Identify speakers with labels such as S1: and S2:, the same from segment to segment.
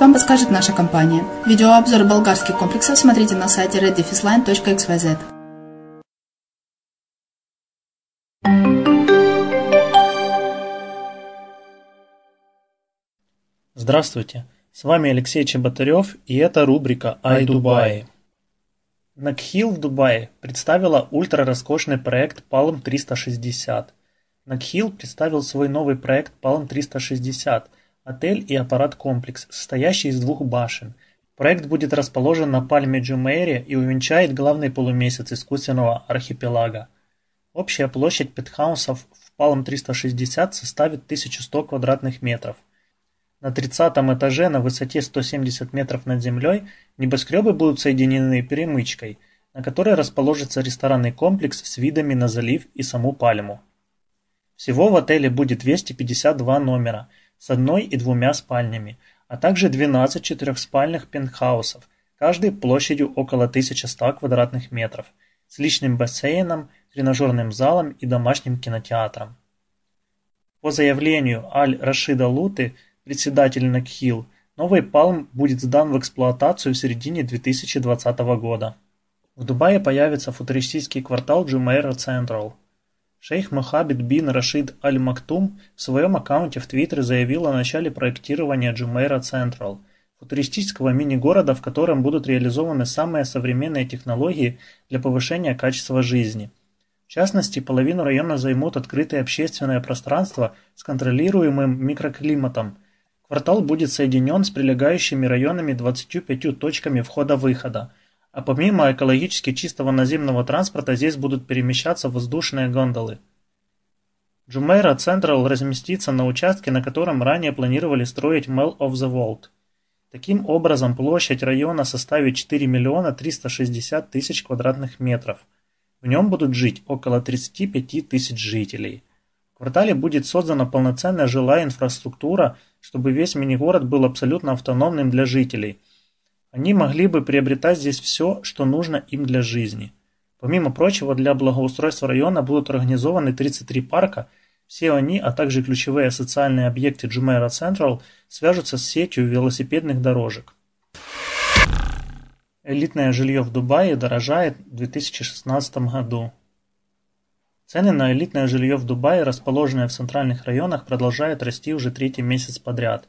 S1: вам подскажет наша компания. Видеообзор болгарских комплексов смотрите на сайте reddefisline.xyz.
S2: Здравствуйте! С вами Алексей Чеботарев и это рубрика «Ай Дубай». Накхил в Дубае представила ультрароскошный проект Palm 360. Накхил представил свой новый проект Palm 360 – отель и аппарат-комплекс, состоящий из двух башен. Проект будет расположен на пальме Джумейре и увенчает главный полумесяц искусственного архипелага. Общая площадь пентхаусов в Palm 360 составит 1100 квадратных метров. На 30 этаже на высоте 170 метров над землей небоскребы будут соединены перемычкой, на которой расположится ресторанный комплекс с видами на залив и саму пальму. Всего в отеле будет 252 номера с одной и двумя спальнями, а также 12 четырехспальных пентхаусов, каждый площадью около 1100 квадратных метров, с личным бассейном, тренажерным залом и домашним кинотеатром. По заявлению Аль-Рашида Луты, председателя Накхил, новый Палм будет сдан в эксплуатацию в середине 2020 года. В Дубае появится футуристический квартал Джумейра Централ. Шейх Мохаммед бин Рашид Аль Мактум в своем аккаунте в Твиттере заявил о начале проектирования Джумейра Централ, футуристического мини-города, в котором будут реализованы самые современные технологии для повышения качества жизни. В частности, половину района займут открытые общественное пространство с контролируемым микроклиматом. Квартал будет соединен с прилегающими районами 25 точками входа-выхода, а помимо экологически чистого наземного транспорта здесь будут перемещаться воздушные гондолы. Джумейра Централ разместится на участке, на котором ранее планировали строить Mall of the World. Таким образом, площадь района составит 4 миллиона 360 тысяч квадратных метров. В нем будут жить около 35 тысяч жителей. В квартале будет создана полноценная жилая инфраструктура, чтобы весь мини-город был абсолютно автономным для жителей – они могли бы приобретать здесь все, что нужно им для жизни. Помимо прочего, для благоустройства района будут организованы 33 парка, все они, а также ключевые социальные объекты Jumeirah Central свяжутся с сетью велосипедных дорожек. Элитное жилье в Дубае дорожает в 2016 году. Цены на элитное жилье в Дубае, расположенное в центральных районах, продолжают расти уже третий месяц подряд.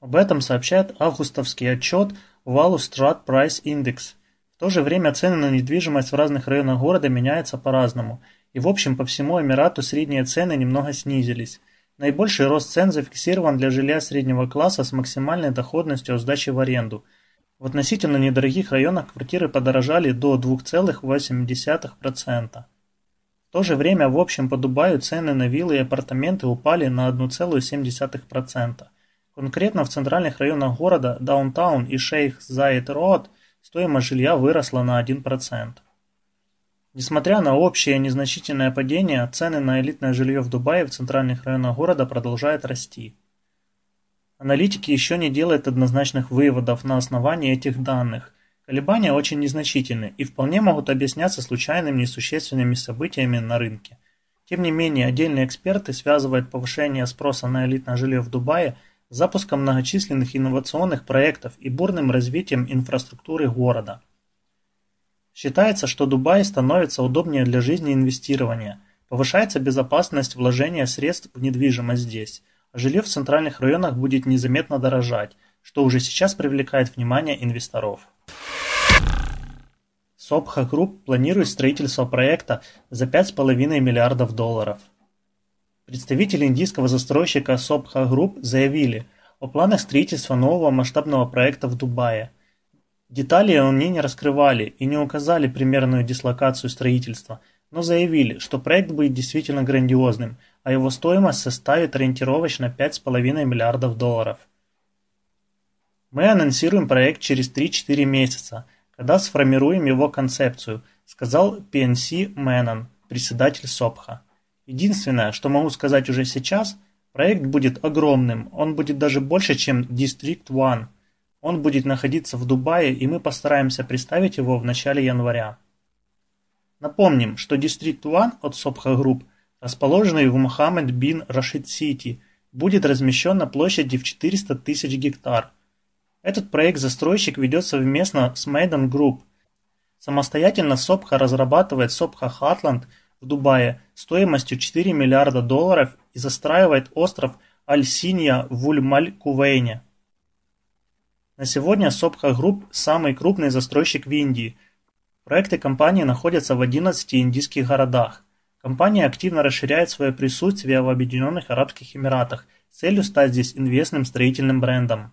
S2: Об этом сообщает августовский отчет Value Strat Price Index. В то же время цены на недвижимость в разных районах города меняются по-разному, и в общем по всему Эмирату средние цены немного снизились. Наибольший рост цен зафиксирован для жилья среднего класса с максимальной доходностью от сдачи в аренду. В относительно недорогих районах квартиры подорожали до 2,8%. В то же время в общем по Дубаю цены на виллы и апартаменты упали на 1,7%. Конкретно в центральных районах города Даунтаун и Шейх Заид Роад стоимость жилья выросла на 1%. Несмотря на общее незначительное падение, цены на элитное жилье в Дубае в центральных районах города продолжают расти. Аналитики еще не делают однозначных выводов на основании этих данных. Колебания очень незначительны и вполне могут объясняться случайными несущественными событиями на рынке. Тем не менее, отдельные эксперты связывают повышение спроса на элитное жилье в Дубае – запуском многочисленных инновационных проектов и бурным развитием инфраструктуры города. Считается, что Дубай становится удобнее для жизни инвестирования, повышается безопасность вложения средств в недвижимость здесь, а жилье в центральных районах будет незаметно дорожать, что уже сейчас привлекает внимание инвесторов. Sobha Group планирует строительство проекта за 5,5 миллиардов долларов. Представители индийского застройщика Sobha Group заявили о планах строительства нового масштабного проекта в Дубае. Детали они не раскрывали и не указали примерную дислокацию строительства, но заявили, что проект будет действительно грандиозным, а его стоимость составит ориентировочно 5,5 миллиардов долларов. Мы анонсируем проект через 3-4 месяца, когда сформируем его концепцию, сказал PNC Мэннон, председатель Сопха. Единственное, что могу сказать уже сейчас, проект будет огромным, он будет даже больше, чем District One. Он будет находиться в Дубае, и мы постараемся представить его в начале января. Напомним, что District One от Собха Group, расположенный в Мухаммед бин Рашид Сити, будет размещен на площади в 400 тысяч гектар. Этот проект застройщик ведет совместно с Meydan Group. Самостоятельно Sobha разрабатывает Sobha Hartland – в Дубае стоимостью 4 миллиарда долларов и застраивает остров Аль-Синья в Умм-аль-Кувейне. На сегодня Sobha Group – самый крупный застройщик в Индии. Проекты компании находятся в 11 индийских городах. Компания активно расширяет свое присутствие в Объединенных Арабских Эмиратах с целью стать здесь известным строительным брендом.